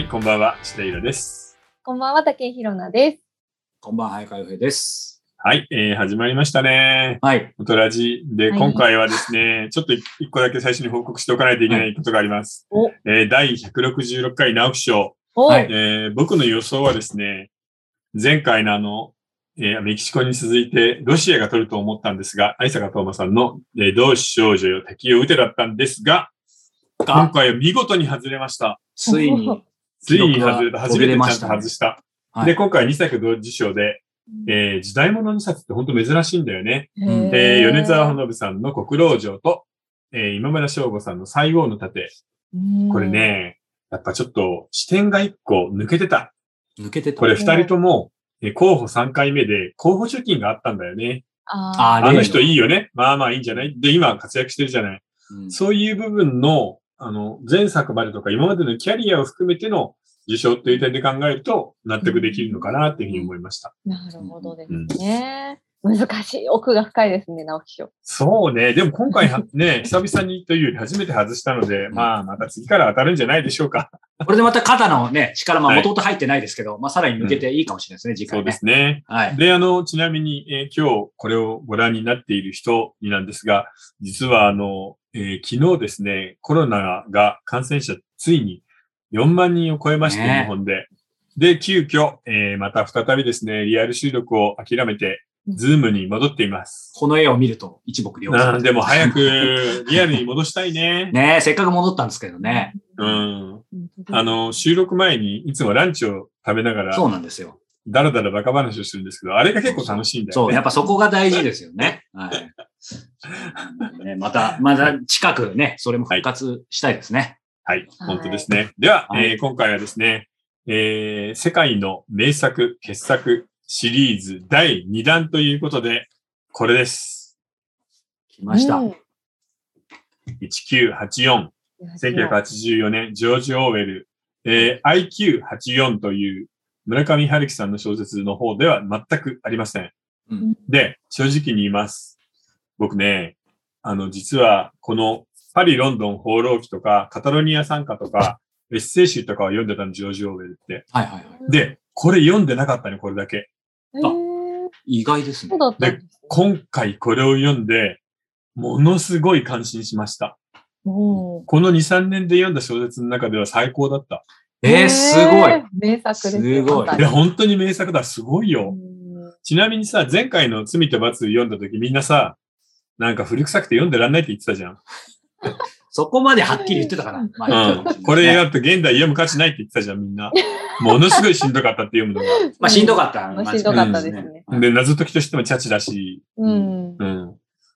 はい、こんばんは、下井です。こんばんは、竹井ひろなです。こんばんは、早川洋平です。はい、えー、始まりましたね。はい。おとらじ。で、はい今回はですね、ちょっと一一個だけ最初に報告しておかないといけないことがあります。おえー第166回直木賞。お、はいえー僕の予想はですね、前回のあの、えーメキシコに続いて、ロシアが取ると思ったんですが、愛坂東馬さんの、えー同志少女よ敵を撃てだったんですが、今が、回は見事に外れました。ついに、ついに外れた。初めてちゃんと途切れましたね外した。はいで、今回2作同時賞で、えー時代物2冊って本当珍しいんだよね。えー米沢穂信さんの国老城と、えー今村翔吾さんの西郷の盾。うんこれ。ね、やっぱちょっと視点が1個抜けてた。抜けてた。これ2人とも、えー候補3回目で候補貯金があったんだよね。ああの人いいよね。まあまあいいんじゃない？で、今活躍してるじゃない。うんそういう部分の、あの、前作までとか今までのキャリアを含めての受賞という点で考えると納得できるのかなっていうふうに思いました。あ、なるほどですね。難しい。奥が深いですね、直木賞。そうね。でも今回は ね、久々にというより初めて外したので、まあまた次から当たるんじゃないでしょうか。これでまた肩のね、力、まあ、はいもともと入ってないですけど、まあ、さらに抜けていいかもしれないですね、次回ねそうで。すね。はい。で、あの、ちなみに、えー今日これをご覧になっている人になんですが、実はあの、えー昨日ですね、コロナが感染者ついに4万人を超えまして、ね日本で。で、急遽、えーまた再びですね、リアル収録を諦めて、ズームに戻っています。この絵を見ると一目瞭然。なんでも早く リアルに戻したいね。ねえせっかく戻ったんですけどね。うん。あ、の、収録前にいつもランチを食べながら、そうなんですよ。だらだらバカ話をするんですけど、あれが結構楽しいんだよそう、ね。やっぱそこが大事ですよね。はい。ね、また、また近くね、それも復活したいですね。はい、本当ですね。では、はいえー今回はですね、えー世界の名作、傑作シリーズ第2弾ということで、これです。来ました。うん1984、1984年、ジョージ・オーウェル、えー IQ84 という村上春樹さんの小説の方では全くありません。うんで、正直に言います。僕ね、あの、実は、このパリ、ロンドン、放浪記とか、カタロニア参加とか、エッセイ集とかを読んでたの、ジョージ・オーウェルって。はいはいはい。で、これ読んでなかったね、これだけ。へー意外ですねそう。だったんで。今回これを読んで、ものすごい感心しました。この2、3年で読んだ小説の中では最高だった。えー、すごい。ね名作ですね。すごいいや、本当に名作だ。すごいよ。うんちなみにさ、前回の罪と罰読んだ時みんなさ、なんか古臭くて読んでらんないって言ってたじゃん。そこまではっきり言ってたかな。まあうん。これだって現代読む価値ないって言ってたじゃん、みんな。ものすごいしんどかったって読むのが。まあしんどかった。まあしんどかったですね。うんで、謎解きとしてもチャチだし。うん。うん。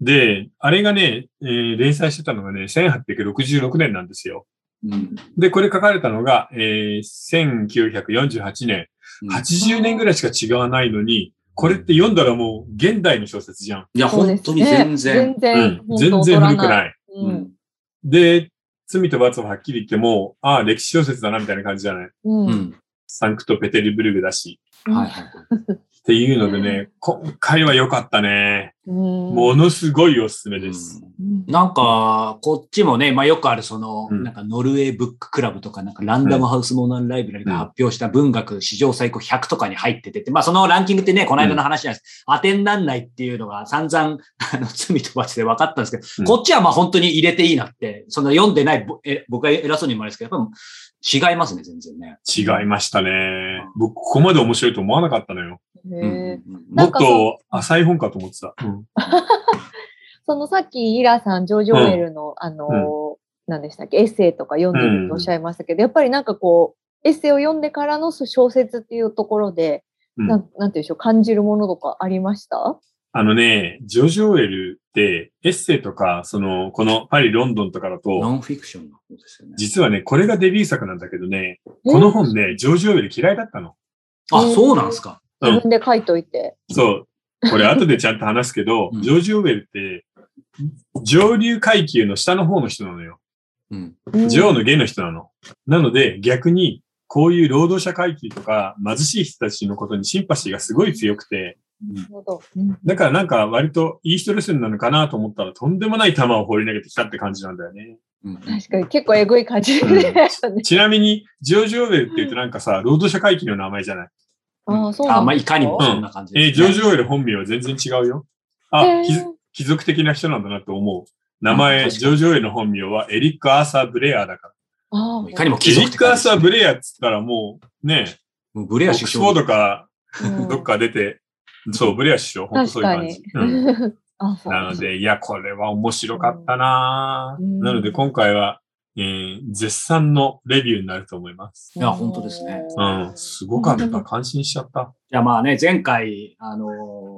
で、あれがね、えー連載してたのがね、1866年なんですよ。うんで、これ書かれたのが、えー1948年。80年ぐらいしか違わないのに、これって読んだらもう現代の小説じゃん。いや、本当に全然。う全然ん。。全然古くい。ない。うん。で、罪と罰をはっきり言っても、ああ、歴史小説だなみたいな感じじゃない？うん。うん。サンクトペテルブルグだし。はいはい。っていうのでね、今回は良かったね。うん。ものすごいおすすめです。うんうんなんか、こっちもね、まあよくあるその、うんなんかノルウェーブッククラブとか、なんかランダムハウスモーナンライブラリが発表した文学史上最高100とかに入っててて、まあそのランキングってね、この間の話じゃないです。当てになんないっていうのが散々、あの、罪と罰で分かったんですけど、うんこっちはまあ本当に入れていいなって、その読んでない僕が偉そうに言われるんですけど、やっぱ違いますね、全然ね。違いましたね。僕、ここまで面白いと思わなかったのよ。もっと浅い本かと思ってた。うん。そのさっきイラさん、ジョージ・オーウェルの、あのー、何でしたっけ、エッセイとか読んでるとおっしゃいましたけど、やっぱりなんかこう、エッセイを読んでからの小説っていうところで、うん。なんなんていうんでしょう、感じるものとかありました？あのね、ジョージ・オーウェルエッセイとか、その、このパリ、ロンドンとかだノと、ンフィクションの方ですよね。実はね、これがデビュー作なんだけどね、この本ね、ジョージ・オーウェル嫌いだったの。あ、そうなんですか。えー自分で書いといて。そう。これ後でちゃんと話すけど、うんジョージ・オーウェルって、上流階級の下の方の人なのよ。うん。うん女王の下の人なの。なので、逆に、こういう労働者階級とか貧しい人たちのことにシンパシーがすごい強くて。うん。だからなんか割といい人レッスンなのかなと思ったらとんでもない球を放り投げてきたって感じなんだよね。うん。確かに結構エグい感じでね。ちなみに、ジョージ・オーウェルって言うとなんかさ、労働者階級の名前じゃない？ああ、そうなんあ、まあ、いかにもそんな感じえージョージ・オーウェル本名は全然違うよ。あ、貴族貴族的な人なんだなと思う。名うん前、ジョージ・オーウェルの本名はエリック・アーサー・ブレアだかああいかにもら。貴族エリック・アーサー・ブレレアっつったらもう、ね、もうブレオア首相ックスフォードか、うん。どっか出て、そう、ブレア首相、本当そういう感じ。うん。なので、いや、これは面白かったな、うん。なので、今回は、えー絶賛のレビューになると思います。いや本当ですねうん、すごかった。感心しちゃった。いや、まあね、前回、あの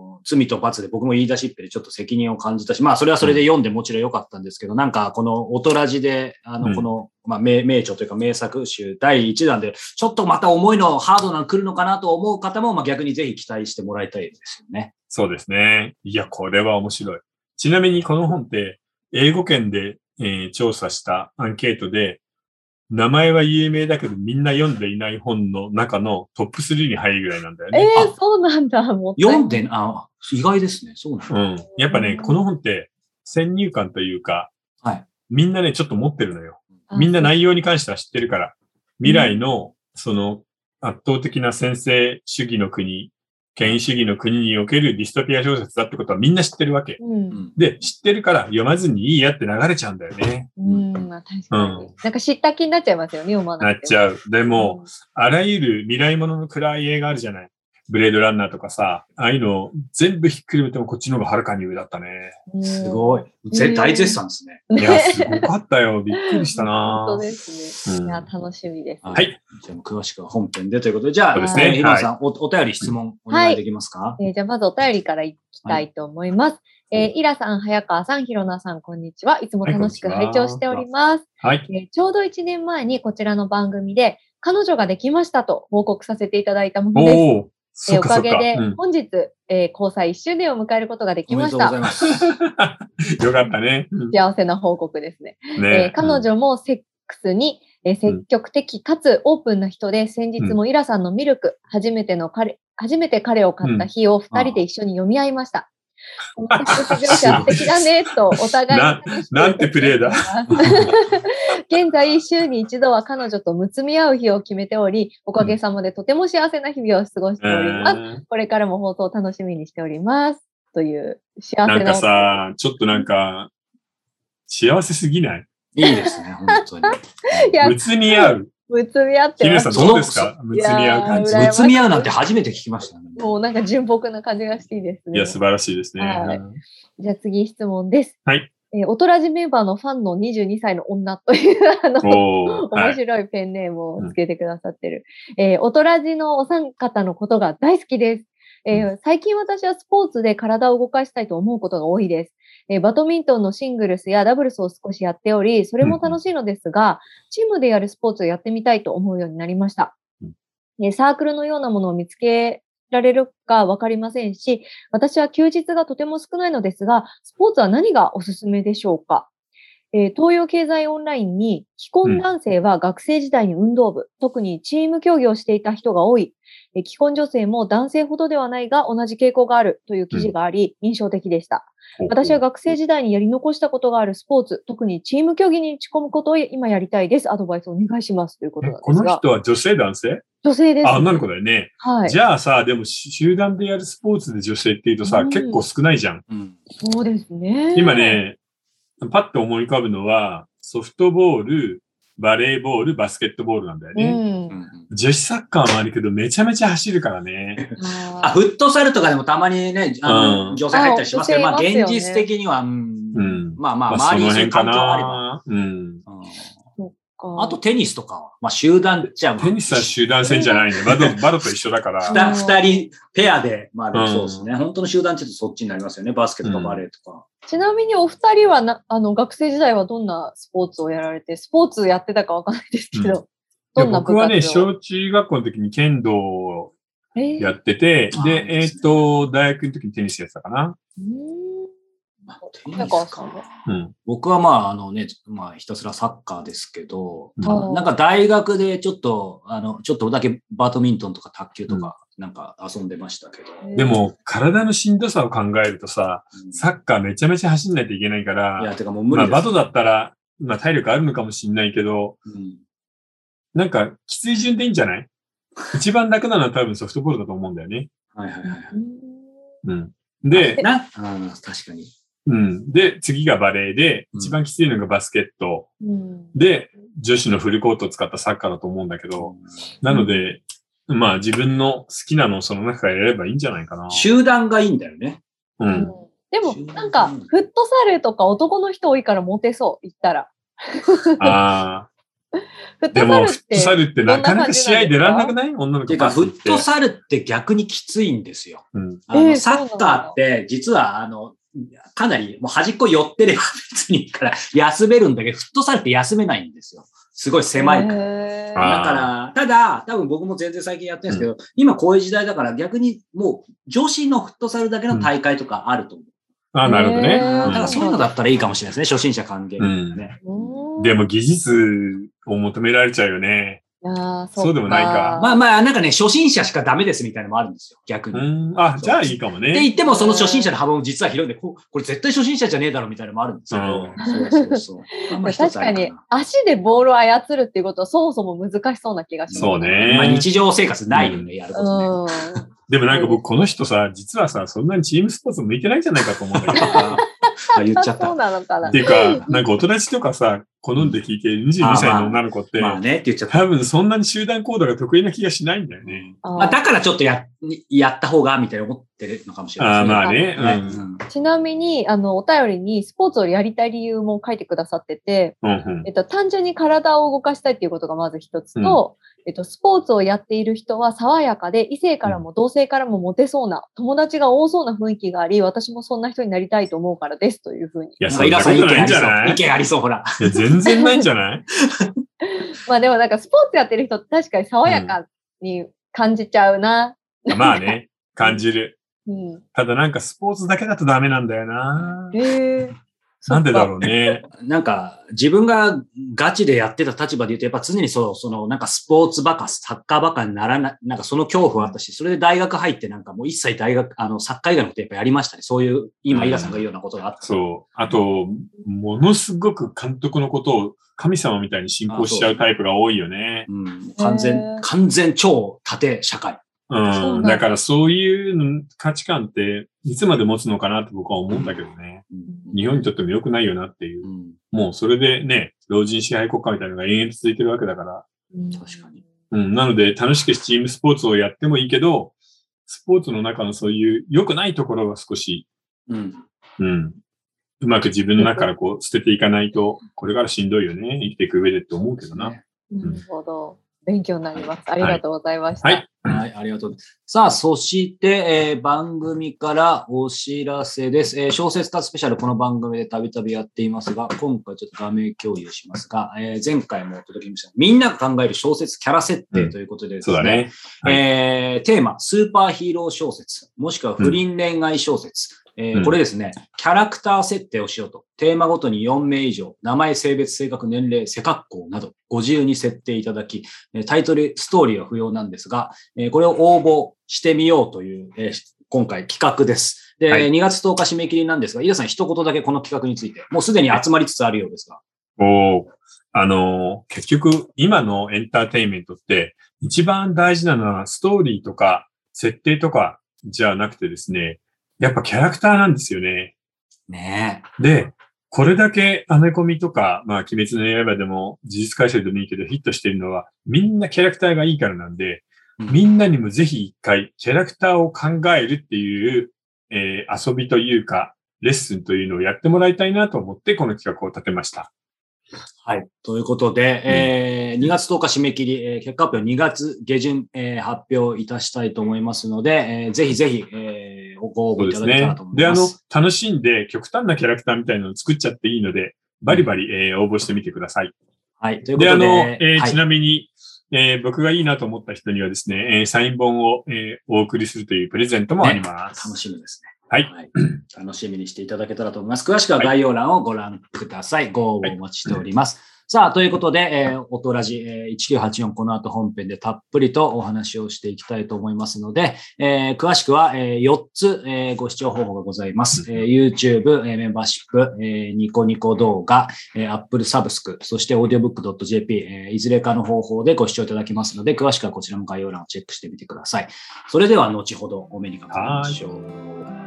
ー罪と罰で僕も言い出しっぺでちょっと責任を感じたし、まあ、それはそれで読んでもちろん良かったんですけど、なんか、この、オトラジで、あの、うんこの、まあ、名、名著というか名作集第1弾で、ちょっとまた重いの、ハードなの来るのかなと思う方も、まあ、逆にぜひ期待してもらいたいですよね。そうですね。いや、これは面白い。ちなみにこの本って、英語圏で、えー調査したアンケートで、名前は有名だけどみんな読んでいない本の中のトップ3に入るぐらいなんだよえね。えそうなんだ。読んで、あ、意外ですね。そうなんだ。うん。やっぱね、この本って先入観というか、はいみんなね、ちょっと持ってるのよ。あみんな内容に関しては知ってるから。未来の、その、圧倒的な先制主義の国、権威主義の国におけるディストピア小説だってことはみんな知ってるわけ。うん。うんで、知ってるから読まずにいいやって流れちゃうんだよね。うん、まあ確かに。うんなんか知った気になっちゃいますよね、読まなくても。なっちゃう。でも、あらゆる未来ものの暗い映画あるじゃない。ブレードランナーとかさ、ああいうの全部ひっくるめてもこっちの方がはるかに上だったね。うんすごい。ぜ大絶賛ですね。いや、すごかったよ。びっくりしたな本当ですね。うんいや、楽しみです。はい。じゃあ、詳しくは本編でということで、じゃあ、ですねさん、お、お便り質問お願いできますか、えーじゃあ、まずお便りからいきたいと思います。えーイラさん、早川さん、ひろなさん、こんにちは。いつも楽しく拝聴しております。はい。えーちょうど1年前にこちらの番組で、彼女ができましたと報告させていただいたものです。えおかげでうん本日、えー交際1周年を迎えることができました。よかったね。うん幸せな報告ですね。えねー彼女もセックスに、えー積極的かつオープンな人で、先日もイラさんのミルク、初めての彼、初めて彼を買った日を二人で一緒に読み合いました。このセックス描写素敵だね、とお互いにななんてプレーだ。現在、週に一度は彼女とむつみ合う日を決めており、おかげさまでとても幸せな日々を過ごしております。うんこれからも放送を楽しみにしております。という幸せな。なんかさ、ちょっとなんか、幸せすぎない？いいですね、本当に。いやむつみ合う。むつみ合ってますさんどうですか？むつみ合う感じ。むつみ合うなんて初めて聞きましたね。もうなんか純朴な感じがしていいですね。いや、素晴らしいですね。はいじゃあ次質問です。はい。えー、オトラジメンバーのファンの22歳の女という、あの。面白いペンネームをつけてくださってる。えー、オトラジのお三方のことが大好きです。えー最近私はスポーツで体を動かしたいと思うことが多いです。えーバドミントンのシングルスやダブルスを少しやっており、それも楽しいのですが、チームでやるスポーツをやってみたいと思うようになりました。えーサークルのようなものを見つけられるかわかりませんし、私は休日がとても少ないのですが、スポーツは何がおすすめでしょうか？えー東洋経済オンラインに、既婚男性は学生時代に運動部、特にチーム競技をしていた人が多い。えー既婚女性も男性ほどではないが同じ傾向があるという記事があり、印象的でした。私は学生時代にやり残したことがあるスポーツ、特にチーム競技に打ち込むことを今やりたいです。アドバイスお願いしますということえこのなんですが。人は女性男性？女性です。あ、女の子だよね。はい。じゃあさ、でもし集団でやるスポーツで女性っていうとさ、うん結構少ないじゃん。うん。そうですね。今。ね、パッと思い浮かぶのは、ソフトボール、バレーボール、バスケットボールなんだようね。ん。うん女子サッカーもあるけど、めちゃめちゃ走るからね。あ、フットサルとかでもたまにね、あの、うん女性入ったりしますけど、あまあ現実的には、うんうんまあまあ、まあ、そ周りにそういう環境があれば。な。うん。うんかあと、テニスとかは、まあ集団じゃあ、テニスは集団戦じゃないね。バド、バドと一緒だから。うん二二人ペアで、まあそうですね。う本当の集団ってそっちになりますよね。バスケとかバレーとか。ちなみにお二人はな、あの、学生時代はどんなスポーツをやられて、スポーツやってたかわかんないですけど、いや どんな部活を？僕はね、小中学校の時に剣道をえーやってて、あで、えっ、いいですねと、大学の時にテニスやってたかな。うーん。んは？うん。僕はまあ、あのね、まあひたすらサッカーですけど、なんか大学でちょっと、あの、ちょっとだけバドミントンとか卓球とか、なんか遊んでましたけど。で、も、体のしんどさを考えるとさ、うんサッカーめちゃめちゃ走んないといけないかいらや、、てかもう無まあ、理です。バドだったら、まあ体力あるのかもしんないけど、うんなんか、きつい順でいいんじゃない？一番楽なのは多分ソフトボールだと思うんだよね。はいはいはい。うん。で、な、うん、確かに。うん。で、次がバレーで、うん一番きついのがバスケット。うんで、女子のフルコートを使ったサッカーだと思うんだけど、なので、まあ自分の好きなのをその中からやればいいんじゃないかな。集団がいいんだよね。う。うんんでも、なんか、フットサルとか男の人多いからモテそう、言ったら。あ フッあ。でも、トサルって。フットサルってなかなか試合出らんなくない？女の子てか、フットササルって逆にきついんですよ。ル。あの、えーサッカーって、実は、あの、かなり、もう端っこ寄ってれば別にいいから休めるんだけど、フットサルって休めないんですよ。すごい狭いから。へーあだから、ただ、多分僕も全然最近やってるんですけど、今こういう時代だから逆にもう女子のフットサルだけの大会とかあると思う。ああ、なるほどね。だからそういうのだったらいいかもしれないですね。初心者歓迎、ねうんでも技術を求められちゃうよね。あーそうでもないかまあまあ、なんかね、初心者しかダメですみたいなのもあるんですよ。逆うに。ん。あ、じゃあいいかもって言ね。っても、その初心者の幅も実は広いんで、ここれ絶対初心者じゃねえだろみたいなのもあるんですけど。そうそうそう。まあ一確かに足でボールを操るっていうことはそもそも難しそうな気がします。そうね。まあ日常生活ないよね、やることね。うん。でもなんか僕この人さ、実はさ、そんなにチームスポーツ向いてないんじゃないかと思うんだけど。あ言っちゃっ そうた。なのかなって。いうか、なんかお友達とかさ、好んで聞いてる22歳の女の子って、まあね、って言っちゃった。多分そんなに集団行動が得意な気がしないんだよね。あーまあ、だからちょっとや、やった方が、みたいな思ってるのかもしれああ、ないまですね。あね。ねうんちなみに、あの、お便りにスポーツをやりたい理由も書いてくださってて、うん。うんえっと、単純に体を動かしたいっていうことがまず一つと、えっと、スポーツをやっている人は爽やかで、異性からも同性からもモテそうな、友達が多そうな雰囲気があり、私もそんな人になりたいと思うからですというふうに。いや、なんかイラさん意そんなことないん見ありそう。じゃない意見ありそう、ほら。いや全然ないんじゃない？まあでもなんかスポーツやってる人って確かに爽やかに感じちゃうな。まあね、感じる。うん。ただなんかスポーツだけだとダメなんだよな。へえ。なんでだろうね。なんか、自分がガチでやってた立場で言うと、やっぱ常にそう、その、なんかスポーツばか、サッカーばかにならない、なんかその恐怖あったし、それで大学入ってなんかもう一切大学、あの、サッカー以外のことやっぱやりましたね。そういう、今、うんイラさんが言うようなことがあった。そう。あと、ものすごく監督のことを神様みたいに信仰しちゃうタイプが多いよね。うん。完へ全ー、完全超縦社会。そううん。だからそういう価値観っていつまで持つのかなって僕は思うんだけどね。うん日本にとっても良くないよなっていうう。ん。もうそれでね、老人支配国家みたいなのが延々と続いてるわけだから。確かに。うん。なので楽しくチームスポーツをやってもいいけど、スポーツの中のそういう良くないところは少し、うん。うん。うまく自分の中からこう捨てていかないと、これからしんどいよね。生きていく上でって思うけどな。ねなるほど。勉強になります。ありがとうございました。はい。はい、ありがとうございます。さあ、そして、えー番組からお知らせです。えー小説家スペシャル、この番組でたびたびやっていますが、今回ちょっと画面共有しますが、えー前回もお届けしました。みんなが考える小説キャラ設定ということでですそうだね。はいえーテーマ、スーパーヒーロー小説、もしくは不倫恋愛小説。えーうんこれですね、キャラクター設定をしようと。テーマごとに4名以上、名前、性別、性格、年齢、背格好など、ご自由に設定いただき、えータイトル、ストーリーは不要なんですが、えーこれを応募してみようという、えー今回企画です。で、はい2月10日締め切りなんですが、井田さん一言だけこの企画について、もうすでに集まりつつあるようですが。おーあのー結局、今のエンターテインメントって、一番大事なのはストーリーとか、設定とかじゃなくてですね、やっぱキャラクターなんですよね。ねで、これだけアメコミとか、まあ、鬼滅の刃でも、事実回収でもいいけど、ヒットしてるのは、みんなキャラクターがいいからなんで、うんみんなにもぜひ一回、キャラクターを考えるっていう、えー遊びというか、レッスンというのをやってもらいたいなと思って、この企画を立てました。はい。ということで、えー2月10日締め切り、えー結果発表2月下旬、えー発表いたしたいと思いますので、えーぜひぜひ、えーご応募いただけたらと思。いで、あのます。、楽しんで極端なキャラクターみたいなのを作っちゃっていいので、バリバリ、えー応募してみてください。はい。ということで、で、あの、えーはいちなみに、えー僕がいいなと思った人にはですね、えーサイン本を、えーお送りするというプレゼントもあります。楽しみですね。はい楽しみにしていただけたらと思います。詳しくは概要欄をご覧ください。ご応募お待ちしております。さあ、ということで、えー、音ラジ、えー、1984この後本編でたっぷりとお話をしていきたいと思いますので、えー、詳しくは、えー、4つ、えー、ご視聴方法がございます。えー、YouTube、えー、メンバーシップ、えー、ニコニコ動画、えー、Apple サブスク、そして audiobook.jp、えー、いずれかの方法でご視聴いただけますので、詳しくはこちらも概要欄をチェックしてみてください。それでは後ほどお目にかかりましょう。